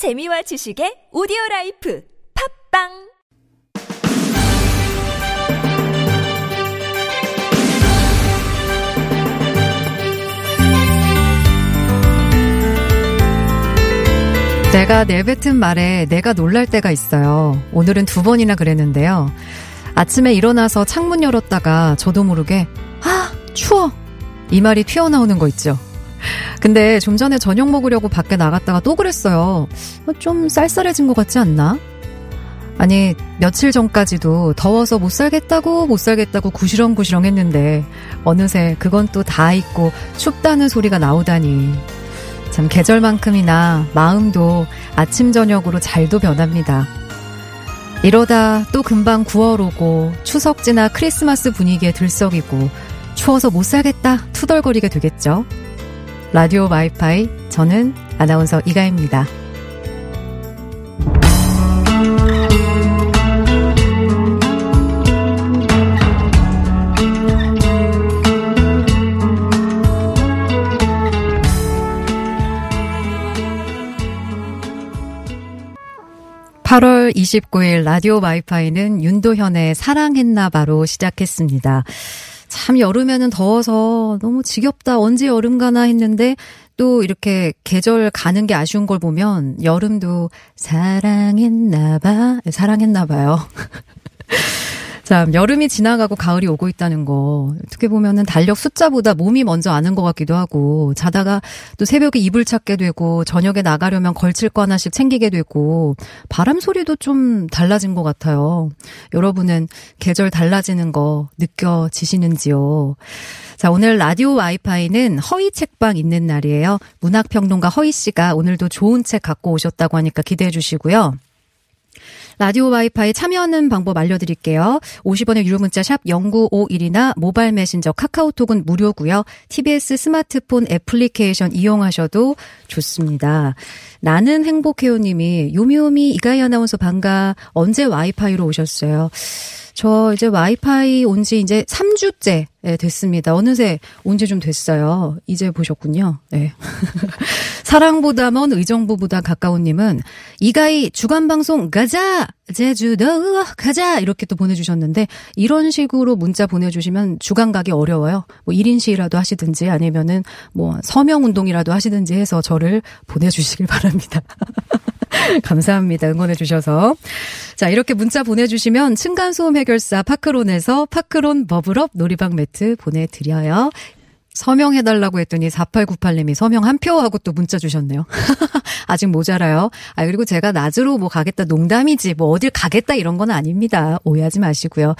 재미와 지식의 오디오 라이프 팟빵 내가 내뱉은 말에 내가 놀랄 때가 있어요. 오늘은 두 번이나 그랬는데요. 아침에 일어나서 창문 열었다가 저도 모르게 아 추워 이 말이 튀어나오는 거 있죠. 근데 좀 전에 저녁 먹으려고 밖에 나갔다가 또 그랬어요. 어, 좀 쌀쌀해진 것 같지 않나? 아니 며칠 전까지도 더워서 못 살겠다고 못 살겠다고 구시렁구시렁 했는데 어느새 그건 또다 잊고 춥다는 소리가 나오다니 참 계절만큼이나 마음도 아침 저녁으로 잘도 변합니다. 이러다 또 금방 9월 오고 추석 지나 크리스마스 분위기에 들썩이고 추워서 못 살겠다 투덜거리게 되겠죠. 라디오 와이파이 저는 아나운서 이가입니다. 8월 29일 라디오 와이파이는 윤도현의 사랑했나봐로 시작했습니다. 참 여름에는 더워서 너무 지겹다. 언제 여름 가나 했는데 또 이렇게 계절 가는 게 아쉬운 걸 보면 여름도 사랑했나 봐. 사랑했나 봐요. 참, 여름이 지나가고 가을이 오고 있다는 거. 어떻게 보면은 달력 숫자보다 몸이 먼저 아는 것 같기도 하고, 자다가 또 새벽에 이불 찾게 되고, 저녁에 나가려면 걸칠 거 하나씩 챙기게 되고, 바람 소리도 좀 달라진 것 같아요. 여러분은 계절 달라지는 거 느껴지시는지요? 자, 오늘 라디오 와이파이는 허위 책방 있는 날이에요. 문학평론가 허희 씨가 오늘도 좋은 책 갖고 오셨다고 하니까 기대해 주시고요. 라디오 와이파이 참여하는 방법 알려드릴게요. 50원의 유료 문자 샵 0951이나 모바일 메신저 카카오톡은 무료고요. TBS 스마트폰 애플리케이션 이용하셔도 좋습니다. 나는 행복해요님이 요미요미 이가희 아나운서 반가 언제 와이파이로 오셨어요? 저 이제 와이파이 온 지 이제 3주째 됐습니다. 어느새 온지좀 됐어요. 이제 보셨군요. 네. 사랑보다 먼 의정부보다 가까운 님은 이가희 주간 방송 가자! 제주도 가자! 이렇게 또 보내주셨는데 이런 식으로 문자 보내주시면 주간 가기 어려워요. 뭐 1인 시위라도 하시든지 아니면은 뭐 서명 운동이라도 하시든지 해서 저를 보내주시길 바랍니다. 감사합니다. 응원해 주셔서. 자, 이렇게 문자 보내주시면 층간소음 해결사 파크론에서 파크론 버블업 놀이방 매트 보내드려요. 서명해달라고 했더니 4898님이 서명 한 표 하고 또 문자 주셨네요. 아직 모자라요. 아, 그리고 제가 낮으로 뭐 가겠다 농담이지 뭐 어딜 가겠다 이런 건 아닙니다. 오해하지 마시고요.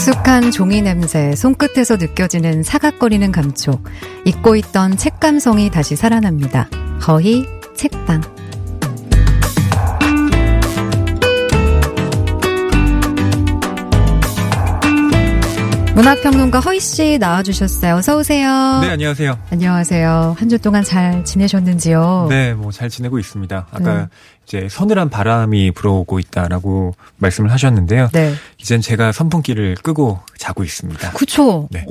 익숙한 종이 냄새, 손끝에서 느껴지는 사각거리는 감촉, 잊고 있던 책 감성이 다시 살아납니다. 거의 책방. 문학평론가 허희 씨 나와주셨어요. 어서 오세요. 네, 안녕하세요. 안녕하세요. 한 주 동안 잘 지내셨는지요? 네, 뭐 잘 지내고 있습니다. 아까 네. 이제 서늘한 바람이 불어오고 있다라고 말씀을 하셨는데요. 네. 이젠 제가 선풍기를 끄고 자고 있습니다. 그쵸. 네.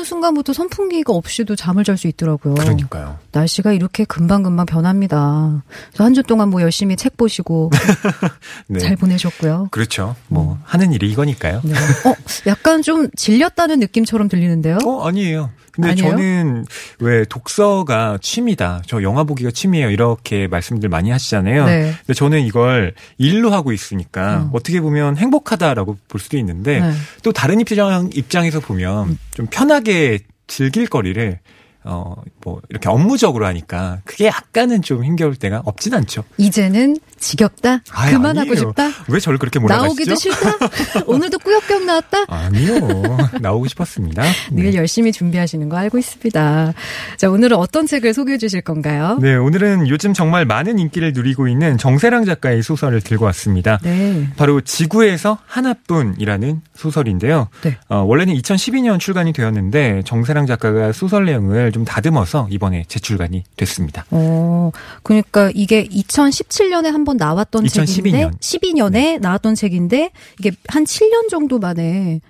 어느 순간부터 선풍기가 없이도 잠을 잘 수 있더라고요. 그러니까요. 날씨가 이렇게 금방금방 변합니다. 한 주 동안 뭐 열심히 책 보시고 네. 잘 보내셨고요. 그렇죠. 뭐 음. 하는 일이 이거니까요. 네. 어, 약간 좀 질렸다는 느낌처럼 들리는데요. 어, 아니에요. 근데 아니에요? 저는 왜 독서가 취미다. 저 영화 보기가 취미예요. 이렇게 말씀들 많이 하시잖아요. 네. 근데 저는 이걸 일로 하고 있으니까 음. 어떻게 보면 행복하다라고 볼 수도 있는데 네. 또 다른 입장 입장에서 보면 음. 좀 편하게 즐길 거리를 어, 뭐, 이렇게 업무적으로 하니까 그게 약간은 좀 힘겨울 때가 없진 않죠. 이제는 지겹다? 아이, 그만하고 아니에요. 싶다? 왜 저를 그렇게 몰아가시죠? 나오기도 싫다? 오늘도 꾸역꾸역 나왔다? 아니요. 나오고 싶었습니다. 늘 네. 열심히 준비하시는 거 알고 있습니다. 자, 오늘은 어떤 책을 소개해 주실 건가요? 네, 오늘은 요즘 정말 많은 인기를 누리고 있는 정세랑 작가의 소설을 들고 왔습니다. 네. 바로 지구에서 하나뿐이라는 소설인데요. 네. 어, 원래는 2012년 출간이 되었는데 정세랑 작가가 소설 내용을 정신을 좀 다듬어서 이번에 재출간이 됐습니다. 어, 그러니까 이게 2017년에 한번 나왔던 2012년. 책인데 12년에 네. 나왔던 책인데 이게 한 7년 정도 만에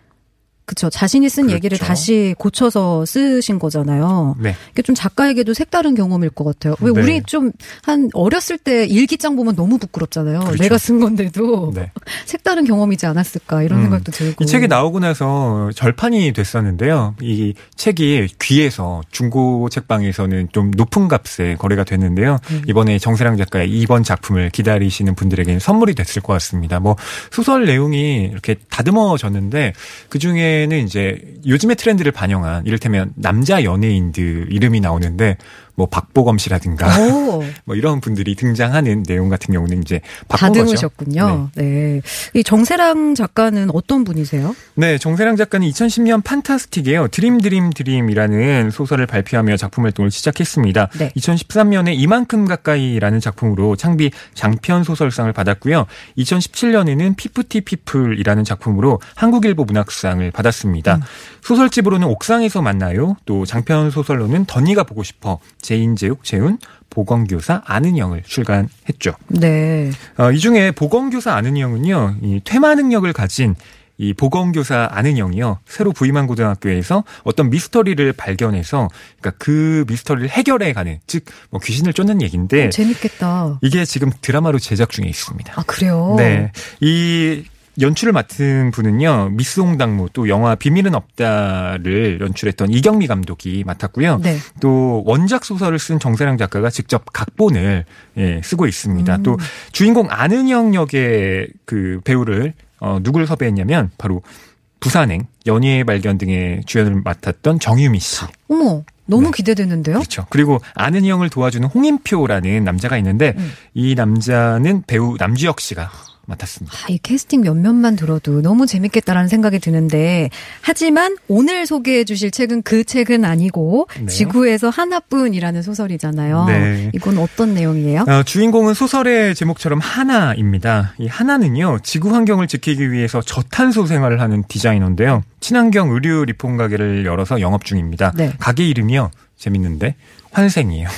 그렇죠. 자신이 쓴 그렇죠. 얘기를 다시 고쳐서 쓰신 거잖아요. 네. 이게 좀 작가에게도 색다른 경험일 것 같아요. 왜 네. 우리 좀 한 어렸을 때 일기장 보면 너무 부끄럽잖아요. 그렇죠. 내가 쓴 건데도 네. 색다른 경험이지 않았을까 이런 음. 생각도 들고. 이 책이 나오고 나서 절판이 됐었는데요. 이 책이 귀에서 중고 책방에서는 좀 높은 값에 거래가 됐는데요. 음. 이번에 정세랑 작가의 이번 작품을 기다리시는 분들에게는 선물이 됐을 것 같습니다. 뭐 소설 내용이 이렇게 다듬어졌는데 그 중에 요즘에는 이제 요즘의 트렌드를 반영한 이를테면 남자 연예인들 이름이 나오는데 뭐 박보검 씨라든가 뭐 이런 분들이 등장하는 내용 같은 경우는 이제 다듬으셨군요. 네. 네. 이 정세랑 작가는 어떤 분이세요? 네, 정세랑 작가는 2010년 판타스틱에 드림 드림 드림이라는 소설을 발표하며 작품 활동을 시작했습니다. 네. 2013년에 이만큼 가까이라는 작품으로 창비 장편 소설상을 받았고요. 2017년에는 피프티 피플이라는 작품으로 한국일보 문학상을 받았습니다. 음. 소설집으로는 옥상에서 만나요. 또 장편 소설로는 덧니가 보고 싶어 재인, 재욱, 재훈, 보건교사 안은영을 출간했죠. 네. 어, 이 중에 보건교사 안은영은요, 이 퇴마 능력을 가진 이 보건교사 안은영이요 새로 부임한 고등학교에서 어떤 미스터리를 발견해서 그러니까 그 미스터리를 해결해 가는 즉 뭐 귀신을 쫓는 얘기인데 어, 재밌겠다. 이게 지금 드라마로 제작 중에 있습니다. 아 그래요? 네, 이 연출을 맡은 분은요 미스 홍당무 또 영화 비밀은 없다를 연출했던 이경미 감독이 맡았고요. 네. 또 원작 소설을 쓴 정세랑 작가가 직접 각본을 예, 쓰고 있습니다. 음. 또 주인공 아는영 역의 그 배우를 어, 누구를 섭외했냐면 바로 부산행, 연예의 발견 등의 주연을 맡았던 정유미 씨. 어머. 너무 네. 기대되는데요? 그렇죠. 그리고 아는 형을 도와주는 홍인표라는 남자가 있는데 음. 이 남자는 배우 남주혁 씨가 맡았습니다. 아, 이 캐스팅 몇몇만 들어도 너무 재밌겠다라는 생각이 드는데 하지만 오늘 소개해 주실 책은 그 책은 아니고 네. 지구에서 하나뿐이라는 소설이잖아요. 네. 이건 어떤 내용이에요? 어, 주인공은 소설의 제목처럼 하나입니다. 이 하나는요. 지구 환경을 지키기 위해서 저탄소 생활을 하는 디자이너인데요. 친환경 의류 리폼 가게를 열어서 영업 중입니다. 네. 가게 이름이요. 재밌는데 환생이에요.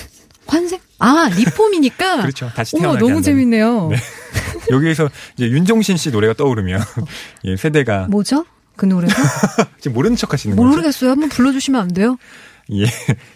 환생? 아, 리폼이니까? 그렇죠. 다시 태어나기 너무 한다는. 재밌네요. 네. 여기에서 이제 윤종신 씨 노래가 떠오르면 예, 세대가 뭐죠? 그 노래가? 지금 모르는 척 하시는 거죠? 모르겠어요. 한번 불러주시면 안 돼요? 예,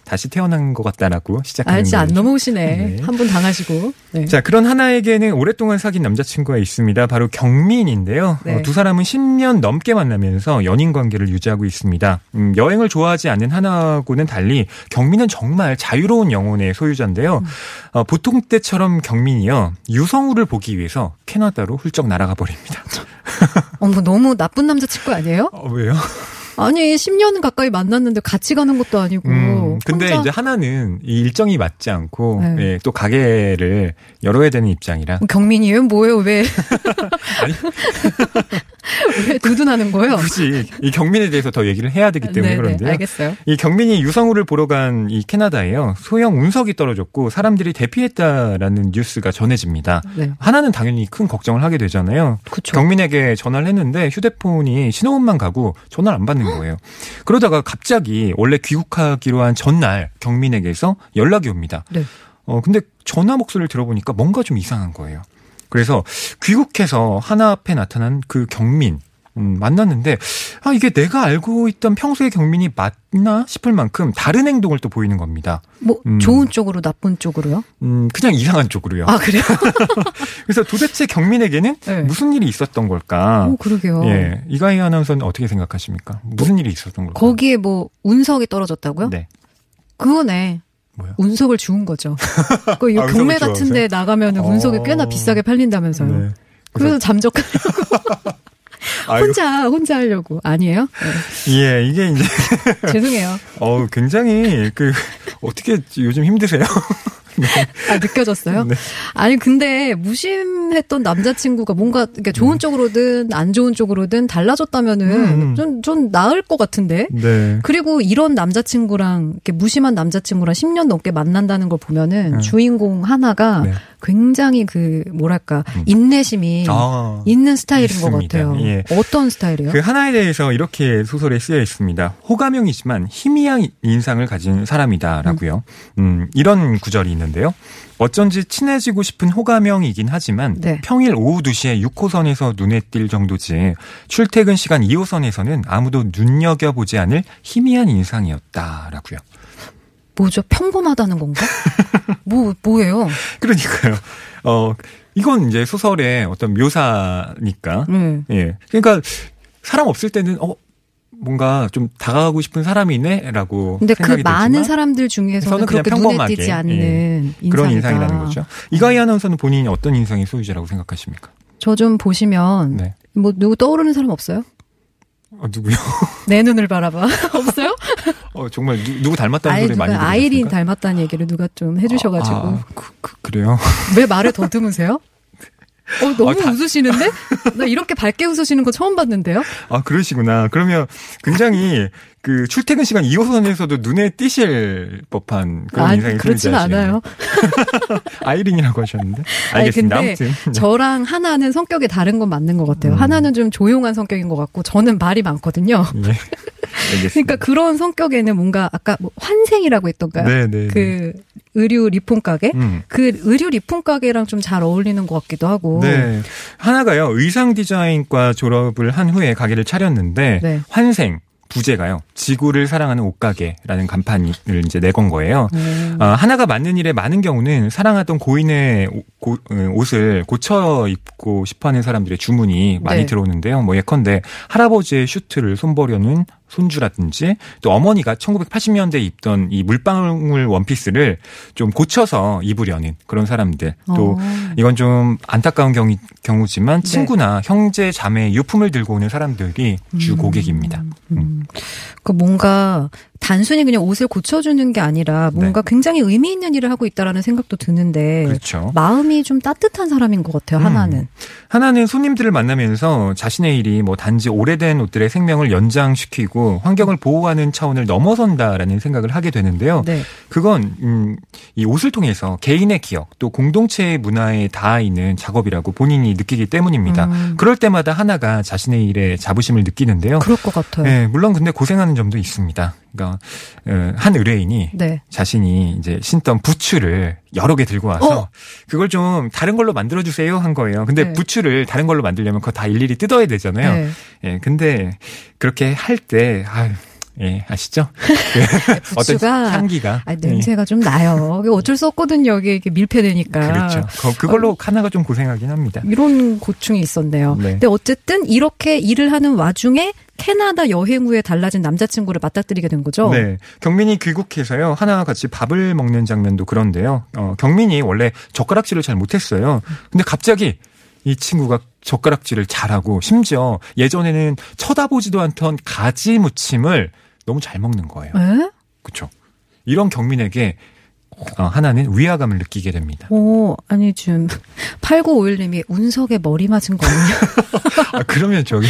다시 태어난 것 같다라고 시작하는 알지 안 넘어오시네. 네. 한분 당하시고. 네. 자, 그런 하나에게는 오랫동안 사귄 남자친구가 있습니다. 바로 경민인데요. 네. 어, 두 사람은 10년 넘게 만나면서 연인 관계를 유지하고 있습니다. 음, 여행을 좋아하지 않는 하나하고는 달리 경민은 정말 자유로운 영혼의 소유자인데요. 음. 어, 보통 때처럼 경민이요 유성우를 보기 위해서 캐나다로 훌쩍 날아가 버립니다. 어머 너무 나쁜 남자친구 아니에요? 어, 왜요? 아니 10년 가까이 만났는데 같이 가는 것도 아니고. 음, 근데 혼자... 이제 하나는 이 일정이 맞지 않고 네. 예, 또 가게를 열어야 되는 입장이라. 경민이에요? 뭐예요? 왜? 아니. 왜 두둔하는 거예요? 굳이 이 경민에 대해서 더 얘기를 해야 되기 때문에 네네, 그런데요. 알겠어요. 이 경민이 유성우를 보러 간 이 캐나다에요. 소형 운석이 떨어졌고 사람들이 대피했다라는 뉴스가 전해집니다. 네. 하나는 당연히 큰 걱정을 하게 되잖아요. 그쵸. 경민에게 전화를 했는데 휴대폰이 신호음만 가고 전화를 안 받는 거예요. 그러다가 갑자기 원래 귀국하기로 한 전날 경민에게서 연락이 옵니다. 네. 어 근데 전화 목소리를 들어보니까 뭔가 좀 이상한 거예요. 그래서 귀국해서 하나 앞에 나타난 그 경민 음, 만났는데 아 이게 내가 알고 있던 평소의 경민이 맞나 싶을 만큼 다른 행동을 또 보이는 겁니다. 뭐 음. 좋은 쪽으로 나쁜 쪽으로요? 음 그냥 이상한 쪽으로요. 아 그래요? 그래서 도대체 경민에게는 네. 무슨 일이 있었던 걸까? 오 그러게요. 예, 이가희 아나운서는 어떻게 생각하십니까? 무슨 뭐, 일이 있었던 걸까? 거기에 뭐 운석이 떨어졌다고요? 네. 그거네. 뭐요? 운석을 주운 거죠. 그 아, 경매 같은데 나가면은 어... 운석이 꽤나 비싸게 팔린다면서요. 네. 그래서 잠적하려고. 혼자 혼자 하려고 아니에요? 네. 예, 이게 이제 죄송해요. 어, 굉장히 그 어떻게 요즘 힘드세요? 네. 아, 느껴졌어요? 네. 아니, 근데 무심했던 남자친구가 뭔가 이렇게 좋은 음. 쪽으로든 안 좋은 쪽으로든 달라졌다면은 음. 음. 좀, 좀 나을 것 같은데. 네. 그리고 이런 남자친구랑 이렇게 무심한 남자친구랑 10년 넘게 만난다는 걸 보면은 음. 주인공 하나가 네. 굉장히 그 뭐랄까 음. 인내심이 아, 있는 스타일인 있습니다. 것 같아요. 예. 어떤 스타일이에요? 그 하나에 대해서 이렇게 소설에 쓰여 있습니다. 호감형이지만 희미한 인상을 가진 사람이다라고요. 음, 음 이런 구절이 있는데요. 어쩐지 친해지고 싶은 호감형이긴 하지만 네. 평일 오후 2시에 6호선에서 눈에 띌 정도지 출퇴근 시간 2호선에서는 아무도 눈여겨보지 않을 희미한 인상이었다라고요. 뭐죠? 평범하다는 건가? 뭐, 뭐예요? 그러니까요. 어, 이건 이제 소설의 어떤 묘사니까. 음. 예. 그러니까 사람 없을 때는, 어, 뭔가 좀 다가가고 싶은 사람이네라고 근데 그 많은 사람들 중에서는 그렇게 눈에 띄지 않는 예. 그런 인상이라는 거죠. 이가희 아나운서는 본인이 어떤 인상의 소유자라고 생각하십니까? 저 좀 보시면 네. 뭐 누구 떠오르는 사람 없어요? 어, 누구요? 내 눈을 바라봐. 없어요? 어, 정말 누, 구 닮았다는 소리 많이 들으셨습니까? 아이린 닮았다는 얘기를 누가 좀 해주셔가지고. 아, 그, 그, 래요 왜 말을 더듬으세요? 어, 너무 아, 다... 웃으시는데? 나 이렇게 밝게 웃으시는 거 처음 봤는데요? 아, 그러시구나. 그러면 굉장히 그 출퇴근 시간 2호선에서도 눈에 띄실 법한 그런 아, 인상이 그렇진 않아요. 아이린이라고 하셨는데. 알겠습니다. 아니, 근데 아무튼. 네. 저랑 하나는 성격이 다른 건 맞는 것 같아요. 음. 하나는 좀 조용한 성격인 것 같고 저는 말이 많거든요. 네. 그러니까 그런 성격에는 뭔가 아까 뭐 환생이라고 했던가요? 네, 네, 네. 그 의류 리폼 가게? 음. 그 의류 리폼 가게랑 좀 잘 어울리는 것 같기도 하고. 네. 하나가요. 의상 디자인과 졸업을 한 후에 가게를 차렸는데 네. 환생 부제가요. 지구를 사랑하는 옷가게라는 간판을 이제 내건 거예요. 음. 어, 하나가 맞는 일에 많은 경우는 사랑하던 고인의 고, 어, 옷을 고쳐 입고 싶어하는 사람들의 주문이 많이 네. 들어오는데요. 뭐 예컨대 할아버지의 슈트를 손보려는 손주라든지 또 어머니가 1980년대에 입던 이 물방울 원피스를 좀 고쳐서 입으려는 그런 사람들 또 어. 이건 좀 안타까운 경우, 경우지만 네. 친구나 네. 형제 자매 유품을 들고 오는 사람들이 주 음. 고객입니다. 음. 음. 그 뭔가 단순히 그냥 옷을 고쳐주는 게 아니라 뭔가 네. 굉장히 의미 있는 일을 하고 있다라는 생각도 드는데 그렇죠. 마음이 좀 따뜻한 사람인 것 같아요. 음. 하나는 하나는 손님들을 만나면서 자신의 일이 뭐 단지 오래된 옷들의 생명을 연장시키고 환경을 보호하는 차원을 넘어선다라는 생각을 하게 되는데요. 네. 그건 음, 이 옷을 통해서 개인의 기억 또 공동체의 문화에 닿아 있는 작업이라고 본인이 느끼기 때문입니다. 음. 그럴 때마다 하나가 자신의 일에 자부심을 느끼는데요. 그럴 것 같아요. 네, 물론 근데 고생하는 점도 있습니다. 그러니까 어, 한 의뢰인이 네. 자신이 이제 신던 부츠를 여러 개 들고 와서 어? 그걸 좀 다른 걸로 만들어 주세요 한 거예요. 근데 네. 부츠를 다른 걸로 만들려면 그거 다 일일이 뜯어야 되잖아요. 네. 예, 근데 그렇게 할 때 아유 예, 아시죠? 네, 부추가 향기가 아, 냄새가 예. 좀 나요. 어쩔 수 없거든요. 여기 이렇게 밀폐되니까. 그렇죠. 그 걸로 어, 하나가 좀 고생하긴 합니다. 이런 고충이 있었네요. 네. 근데 어쨌든 이렇게 일을 하는 와중에 캐나다 여행 후에 달라진 남자친구를 맞닥뜨리게 된 거죠. 네. 경민이 귀국해서요. 하나와 같이 밥을 먹는 장면도 그런데요. 어, 경민이 원래 젓가락질을 잘 못했어요. 근데 갑자기 이 친구가 젓가락질을 잘하고 심지어 예전에는 쳐다보지도 않던 가지 무침을 너무 잘 먹는 거예요. 그렇죠. 이런 경민에게 어, 하나는 위화감을 느끼게 됩니다. 오, 아니, 지금, 8951님이 운석에 머리 맞은 거 아니냐? 아, 그러면 저기.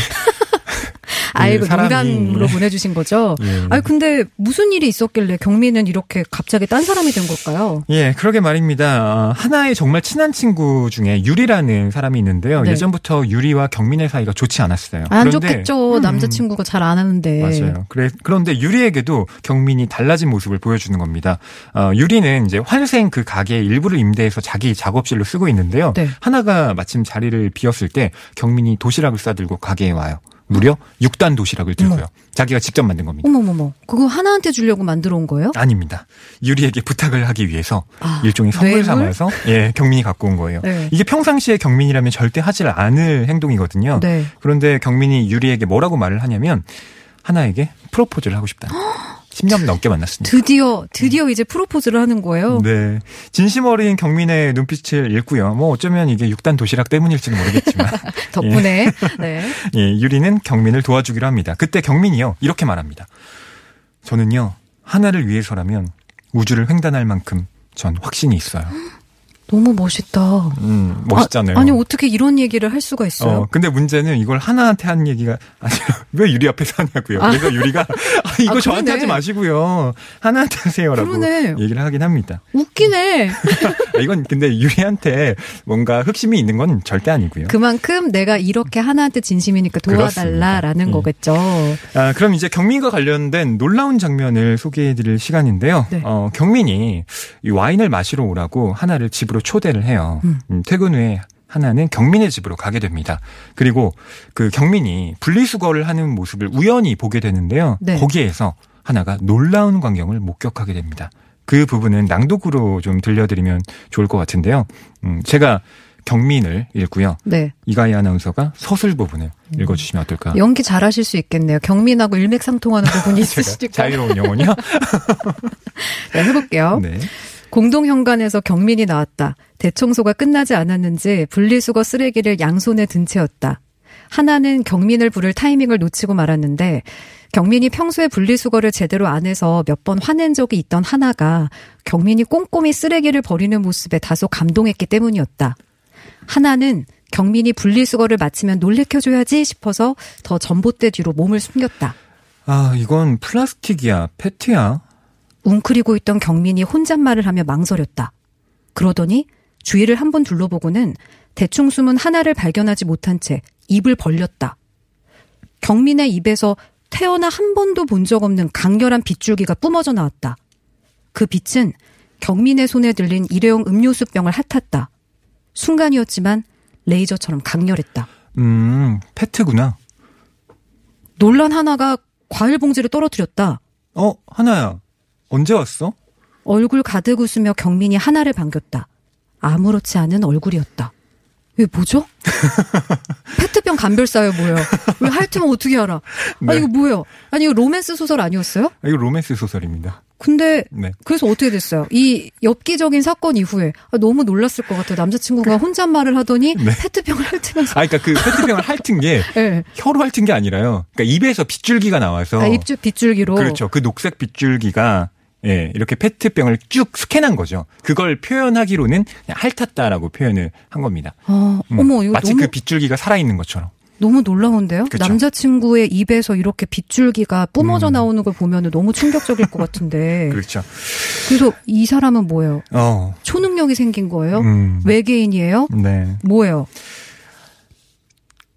아이고 예, 농담으로 보내주신 거죠. 예. 아니 근데 무슨 일이 있었길래 경민은 이렇게 갑자기 딴 사람이 된 걸까요? 예, 그러게 말입니다. 어, 하나의 정말 친한 친구 중에 유리라는 사람이 있는데요. 네. 예전부터 유리와 경민의 사이가 좋지 않았어요. 안 좋겠죠. 음, 남자친구가 잘 안 하는데. 맞아요. 그래 그런데 유리에게도 경민이 달라진 모습을 보여주는 겁니다. 어, 유리는 이제 환생 그 가게의 일부를 임대해서 자기 작업실로 쓰고 있는데요. 네. 하나가 마침 자리를 비었을 때 경민이 도시락을 싸들고 가게에 와요. 무려 6단 도시락을 들고요. 어머. 자기가 직접 만든 겁니다. 어머머머. 그거 하나한테 주려고 만들어 온 거예요? 아닙니다. 유리에게 부탁을 하기 위해서 아, 일종의 선물 뇌물? 삼아서 예, 경민이 갖고 온 거예요. 네. 이게 평상시에 경민이라면 절대 하지 않을 행동이거든요. 네. 그런데 경민이 유리에게 뭐라고 말을 하냐면 하나에게 프로포즈를 하고 싶다. 10년 넘게 만났습니다. 드디어 드디어 이제 프로포즈를 하는 거예요. 네. 진심 어린 경민의 눈빛을 읽고요. 뭐 어쩌면 이게 6단 도시락 때문일지는 모르겠지만 덕분에 예. 네. 예, 유리는 경민을 도와주기로 합니다. 그때 경민이요. 이렇게 말합니다. 저는요. 하나를 위해서라면 우주를 횡단할 만큼 전 확신이 있어요. 너무 멋있다. 음, 멋있잖아요. 아, 니 어떻게 이런 얘기를 할 수가 있어요? 어, 근데 문제는 이걸 하나한테 한 얘기가 아니라 왜 유리 앞에서 하냐고요. 아. 그래서 유리가 아, 이거 아, 저한테 하지 마시고요. 하나한테 하세요라고 그러네. 얘기를 하긴 합니다. 웃기네. 아, 이건 근데 유리한테 뭔가 흑심이 있는 건 절대 아니고요. 그만큼 내가 이렇게 하나한테 진심이니까 도와달라라는 음. 거겠죠. 아, 그럼 이제 경민과 관련된 놀라운 장면을 소개해드릴 시간인데요. 네. 어, 경민이 이 와인을 마시러 오라고 하나를 집으로 집으로 초대를 해요. 음. 음. 퇴근 후에 하나는 경민의 집으로 가게 됩니다. 그리고 그 경민이 분리수거를 하는 모습을 우연히 보게 되는데요. 네. 거기에서 하나가 놀라운 광경을 목격하게 됩니다. 그 부분은 낭독으로 좀 들려드리면 좋을 것 같은데요. 음, 제가 경민을 읽고요. 네. 이가희 아나운서가 서술 부분을 음. 읽어주시면 어떨까? 연기 잘하실 수 있겠네요. 경민하고 일맥상통하는 부분이 있으시니까. 자유로운 영혼이요? 네, 해볼게요. 네. 공동현관에서 경민이 나왔다. 대청소가 끝나지 않았는지 분리수거 쓰레기를 양손에 든 채였다. 하나는 경민을 부를 타이밍을 놓치고 말았는데 경민이 평소에 분리수거를 제대로 안 해서 몇 번 화낸 적이 있던 하나가 경민이 꼼꼼히 쓰레기를 버리는 모습에 다소 감동했기 때문이었다. 하나는 경민이 분리수거를 마치면 놀래켜줘야지 싶어서 더 전봇대 뒤로 몸을 숨겼다. 아, 이건 플라스틱이야, 페트야. 웅크리고 있던 경민이 혼잣말을 하며 망설였다. 그러더니 주위를 한번 둘러보고는 대충 숨은 하나를 발견하지 못한 채 입을 벌렸다. 경민의 입에서 태어나 한 번도 본 적 없는 강렬한 빗줄기가 뿜어져 나왔다. 그 빛은 경민의 손에 들린 일회용 음료수 병을 핫았다. 순간이었지만 레이저처럼 강렬했다. 음, 페트구나. 놀란 하나가 과일 봉지를 떨어뜨렸다. 어, 하나야. 언제 왔어? 얼굴 가득 웃으며 경민이 하나를 반겼다. 아무렇지 않은 얼굴이었다. 왜 뭐죠? 페트병 감별사요 뭐예요? 왜 핥으면 어떻게 알아? 아, 네. 아 이거 뭐예요? 아니 이거 로맨스 소설 아니었어요? 아, 이거 로맨스 소설입니다. 근데 네. 그래서 어떻게 됐어요? 이 엽기적인 사건 이후에 아, 너무 놀랐을 것 같아요. 남자친구가 혼잣말을 하더니 네. 페트병을 핥으면서. 아, 그러니까 그 페트병을 핥은 게 네. 혀로 핥은 게 아니라요. 그러니까 입에서 빗줄기가 나와서. 아, 입줄 빗줄기로. 그렇죠. 그 녹색 빗줄기가 예, 이렇게 페트병을 쭉 스캔한 거죠. 그걸 표현하기로는 그냥 핥았다라고 표현을 한 겁니다. 아, 음, 어머, 이거 마치 너무... 그 빗줄기가 살아있는 것처럼. 너무 놀라운데요? 그쵸? 남자친구의 입에서 이렇게 빗줄기가 뿜어져 음. 나오는 걸 보면 너무 충격적일 것 같은데. 그렇죠. 그래서 이 사람은 뭐예요? 어. 초능력이 생긴 거예요? 음. 외계인이에요? 네. 뭐예요?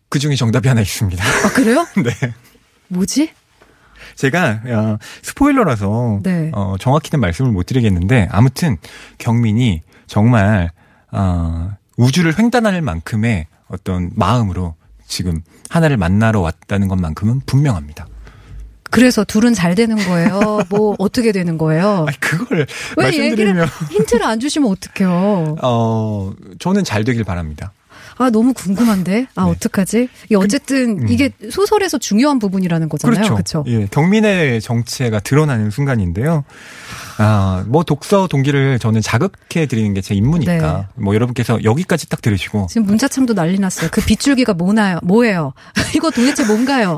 그 중에 정답이 하나 있습니다. 아, 그래요? 네. 뭐지? 제가 어, 스포일러라서 네. 어, 정확히는 말씀을 못 드리겠는데 아무튼 경민이 정말 어, 우주를 횡단할 만큼의 어떤 마음으로 지금 하나를 만나러 왔다는 것만큼은 분명합니다. 그래서 둘은 잘 되는 거예요? 뭐 어떻게 되는 거예요? 아니, 그걸 왜 말씀드리면 힌트를 안 주시면 어떡해요? 어, 저는 잘 되길 바랍니다. 아 너무 궁금한데 아 네. 어떡하지? 이 어쨌든 음. 이게 소설에서 중요한 부분이라는 거잖아요. 그렇죠. 예, 경민의 정체가 드러나는 순간인데요. 아, 뭐 독서 동기를 저는 자극해 드리는 게 제 임무니까 네. 뭐 여러분께서 여기까지 딱 들으시고 지금 문자창도 난리 났어요. 그 빗줄기가 뭐나요? 뭐예요? 이거 도대체 뭔가요?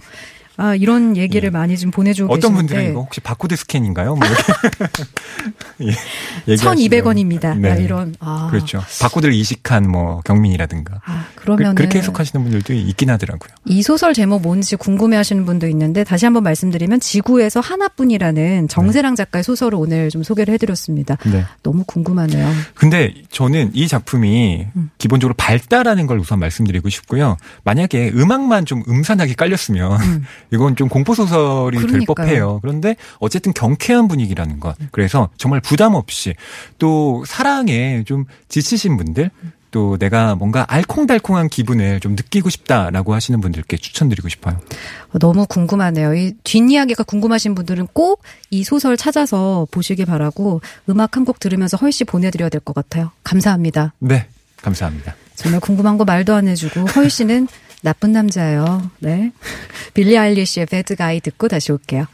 아, 이런 얘기를 예. 많이 좀 보내주고 어떤 계시는데. 분들은 이거 혹시 바코드 스캔인가요? 뭐 예, 1,200원입니다. 네. 아, 이런. 아. 그렇죠. 바코드를 이식한 뭐 경민이라든가. 아, 그러면 그, 렇게 해석하시는 분들도 있긴 하더라고요. 이 소설 제목 뭔지 궁금해하시는 분도 있는데 다시 한번 말씀드리면 지구에서 하나뿐이라는 정세랑 작가의 소설을 오늘 좀 소개를 해드렸습니다. 네. 너무 궁금하네요. 근데 저는 이 작품이 음. 기본적으로 밝다라는 걸 우선 말씀드리고 싶고요. 만약에 음악만 좀 음산하게 깔렸으면 음. 이건 좀 공포 소설이 될 법해요. 그런데 어쨌든 경쾌한 분위기라는 것. 그래서 정말 부담 없이 또 사랑에 좀 지치신 분들 또 내가 뭔가 알콩달콩한 기분을 좀 느끼고 싶다라고 하시는 분들께 추천드리고 싶어요. 너무 궁금하네요. 이 뒷이야기가 궁금하신 분들은 꼭 이 소설 찾아서 보시기 바라고 음악 한 곡 들으면서 헐씨 보내드려야 될 것 같아요. 감사합니다. 네, 감사합니다. 정말 궁금한 거 말도 안 해주고 헐 씨는 나쁜 남자예요. 네. 빌리 아일리시의 배드 가이 듣고 다시 올게요.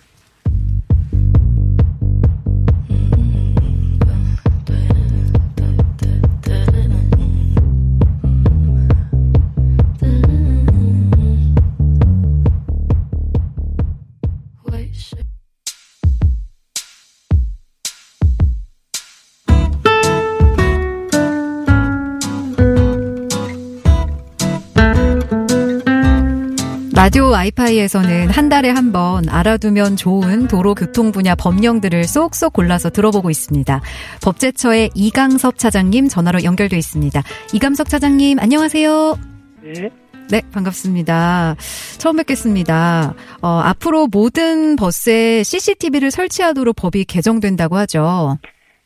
학교 와이파이에서는 한 달에 한 번 알아두면 좋은 도로 교통 분야 법령들을 쏙쏙 골라서 들어보고 있습니다. 법제처의 이강섭 차장님 전화로 연결돼 있습니다. 이강섭 차장님 안녕하세요. 네. 네, 반갑습니다. 처음 뵙겠습니다. 어, 앞으로 모든 버스에 CCTV를 설치하도록 법이 개정된다고 하죠.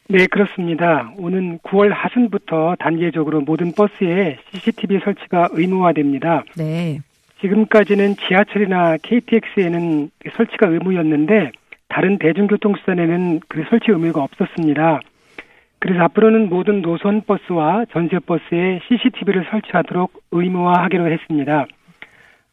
네, 그렇습니다. 오는 9월 하순부터 단계적으로 모든 버스에 CCTV 설치가 의무화됩니다. 네. 지금까지는 지하철이나 KTX에는 설치가 의무였는데 다른 대중교통수단에는 그 설치 의무가 없었습니다. 그래서 앞으로는 모든 노선 버스와 전세 버스에 CCTV를 설치하도록 의무화하기로 했습니다.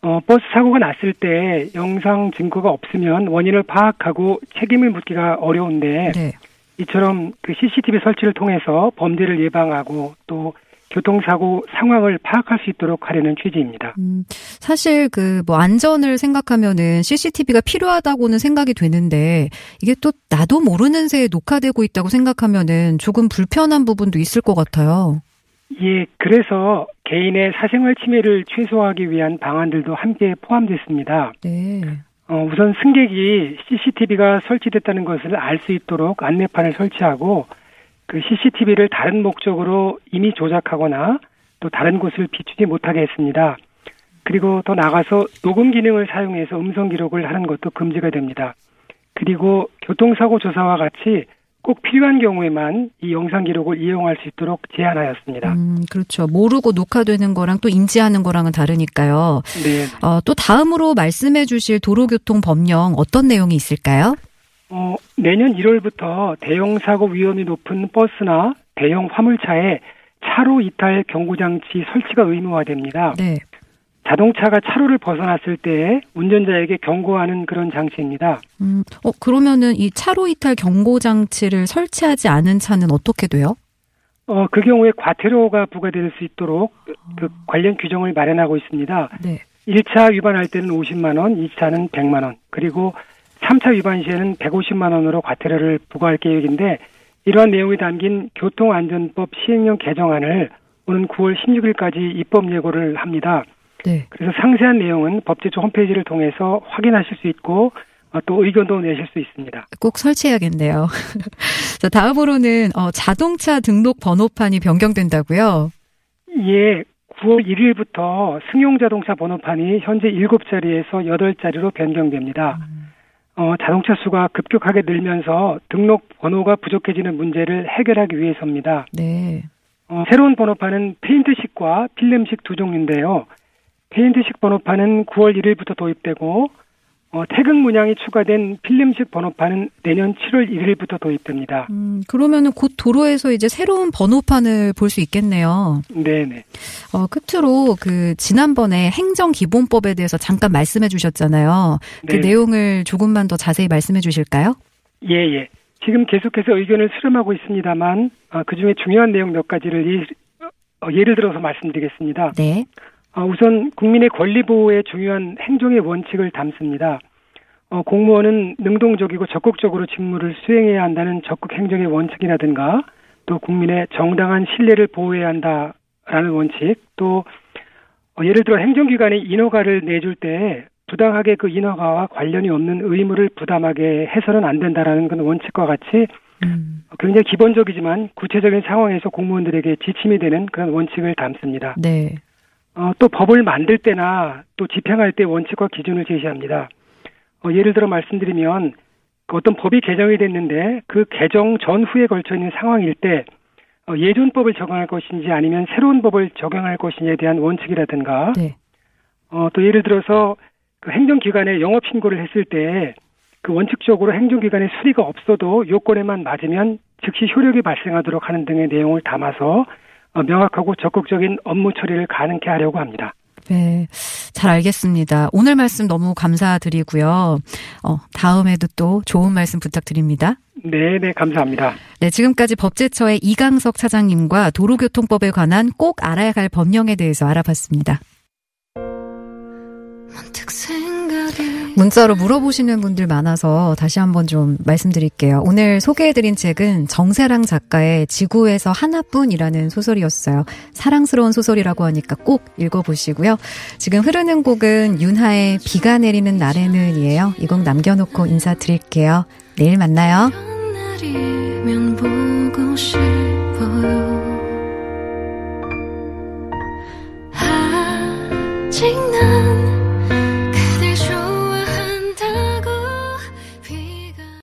어, 버스 사고가 났을 때 영상 증거가 없으면 원인을 파악하고 책임을 묻기가 어려운데 네. 이처럼 그 CCTV 설치를 통해서 범죄를 예방하고 또 교통사고 상황을 파악할 수 있도록 하려는 취지입니다. 음, 사실 그 뭐 안전을 생각하면은 CCTV가 필요하다고는 생각이 되는데 이게 또 나도 모르는 새에 녹화되고 있다고 생각하면은 조금 불편한 부분도 있을 것 같아요. 예, 그래서 개인의 사생활 침해를 최소화하기 위한 방안들도 함께 포함됐습니다. 네. 어, 우선 승객이 CCTV가 설치됐다는 것을 알 수 있도록 안내판을 설치하고 그 CCTV를 다른 목적으로 이미 조작하거나 또 다른 곳을 비추지 못하게 했습니다. 그리고 더 나가서 녹음 기능을 사용해서 음성 기록을 하는 것도 금지가 됩니다. 그리고 교통사고 조사와 같이 꼭 필요한 경우에만 이 영상 기록을 이용할 수 있도록 제한하였습니다. 음, 그렇죠. 모르고 녹화되는 거랑 또 인지하는 거랑은 다르니까요. 네. 어, 또 다음으로 말씀해 주실 도로교통 법령 어떤 내용이 있을까요? 어, 내년 1월부터 대형 사고 위험이 높은 버스나 대형 화물차에 차로 이탈 경고 장치 설치가 의무화됩니다. 네. 자동차가 차로를 벗어났을 때 운전자에게 경고하는 그런 장치입니다. 음, 어, 그러면은 이 차로 이탈 경고 장치를 설치하지 않은 차는 어떻게 돼요? 어, 그 경우에 과태료가 부과될 수 있도록 그 관련 규정을 마련하고 있습니다. 네. 1차 위반할 때는 50만 원, 2차는 100만 원, 그리고 3차 위반 시에는 150만 원으로 과태료를 부과할 계획인데 이러한 내용이 담긴 교통안전법 시행령 개정안을 오는 9월 16일까지 입법 예고를 합니다. 네. 그래서 상세한 내용은 법제처 홈페이지를 통해서 확인하실 수 있고 어, 또 의견도 내실 수 있습니다. 꼭 설치해야겠네요. 자, 다음으로는 어, 자동차 등록 번호판이 변경된다고요? 예, 9월 1일부터 승용자동차 번호판이 현재 7자리에서 8자리로 변경됩니다. 음. 어, 자동차 수가 급격하게 늘면서 등록 번호가 부족해지는 문제를 해결하기 위해서입니다. 네. 어, 새로운 번호판은 페인트식과 필름식 두 종류인데요. 페인트식 번호판은 9월 1일부터 도입되고 어, 태극 문양이 추가된 필름식 번호판은 내년 7월 1일부터 도입됩니다. 음, 그러면은 곧 도로에서 이제 새로운 번호판을 볼 수 있겠네요. 네네. 어, 끝으로 그 지난번에 행정기본법에 대해서 잠깐 말씀해 주셨잖아요. 그 네. 내용을 조금만 더 자세히 말씀해 주실까요? 예, 예. 지금 계속해서 의견을 수렴하고 있습니다만 어, 그 중에 중요한 내용 몇 가지를 예, 어, 예를 들어서 말씀드리겠습니다. 네. 어, 우선 국민의 권리 보호에 중요한 행정의 원칙을 담습니다. 어, 공무원은 능동적이고 적극적으로 직무를 수행해야 한다는 적극 행정의 원칙이라든가 또 국민의 정당한 신뢰를 보호해야 한다라는 원칙 또 어, 예를 들어 행정기관이 인허가를 내줄 때 부당하게 그 인허가와 관련이 없는 의무를 부담하게 해서는 안 된다라는 그런 원칙과 같이 음. 굉장히 기본적이지만 구체적인 상황에서 공무원들에게 지침이 되는 그런 원칙을 담습니다. 네. 어, 또 법을 만들 때나 또 집행할 때 원칙과 기준을 제시합니다. 어, 예를 들어 말씀드리면 그 어떤 법이 개정이 됐는데 그 개정 전후에 걸쳐 있는 상황일 때 어, 예전법을 적용할 것인지 아니면 새로운 법을 적용할 것인지에 대한 원칙이라든가 네. 어, 또 예를 들어서 그 행정기관에 영업 신고를 했을 때 그 원칙적으로 행정기관에 수리가 없어도 요건에만 맞으면 즉시 효력이 발생하도록 하는 등의 내용을 담아서 어, 명확하고 적극적인 업무 처리를 가능케 하려고 합니다. 네, 잘 알겠습니다. 오늘 말씀 너무 감사드리고요. 어, 다음에도 또 좋은 말씀 부탁드립니다. 네, 네, 감사합니다. 네, 지금까지 법제처의 이강석 차장님과 도로교통법에 관한 꼭 알아야 할 법령에 대해서 알아봤습니다. 문자로 물어보시는 분들 많아서 다시 한번 좀 말씀드릴게요. 오늘 소개해드린 책은 정세랑 작가의 지구에서 하나뿐이라는 소설이었어요. 사랑스러운 소설이라고 하니까 꼭 읽어보시고요. 지금 흐르는 곡은 윤하의 비가 내리는 날에는이에요. 이 곡 남겨놓고 인사드릴게요. 내일 만나요. 아직 난